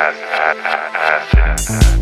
acid, acid, acid.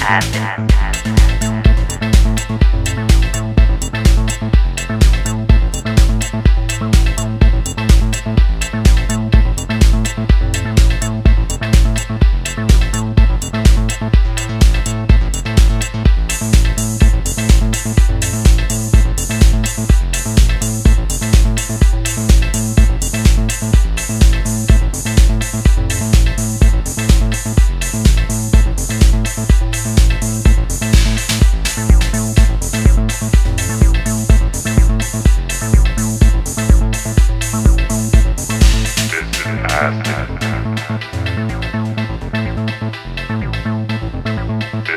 Podcast.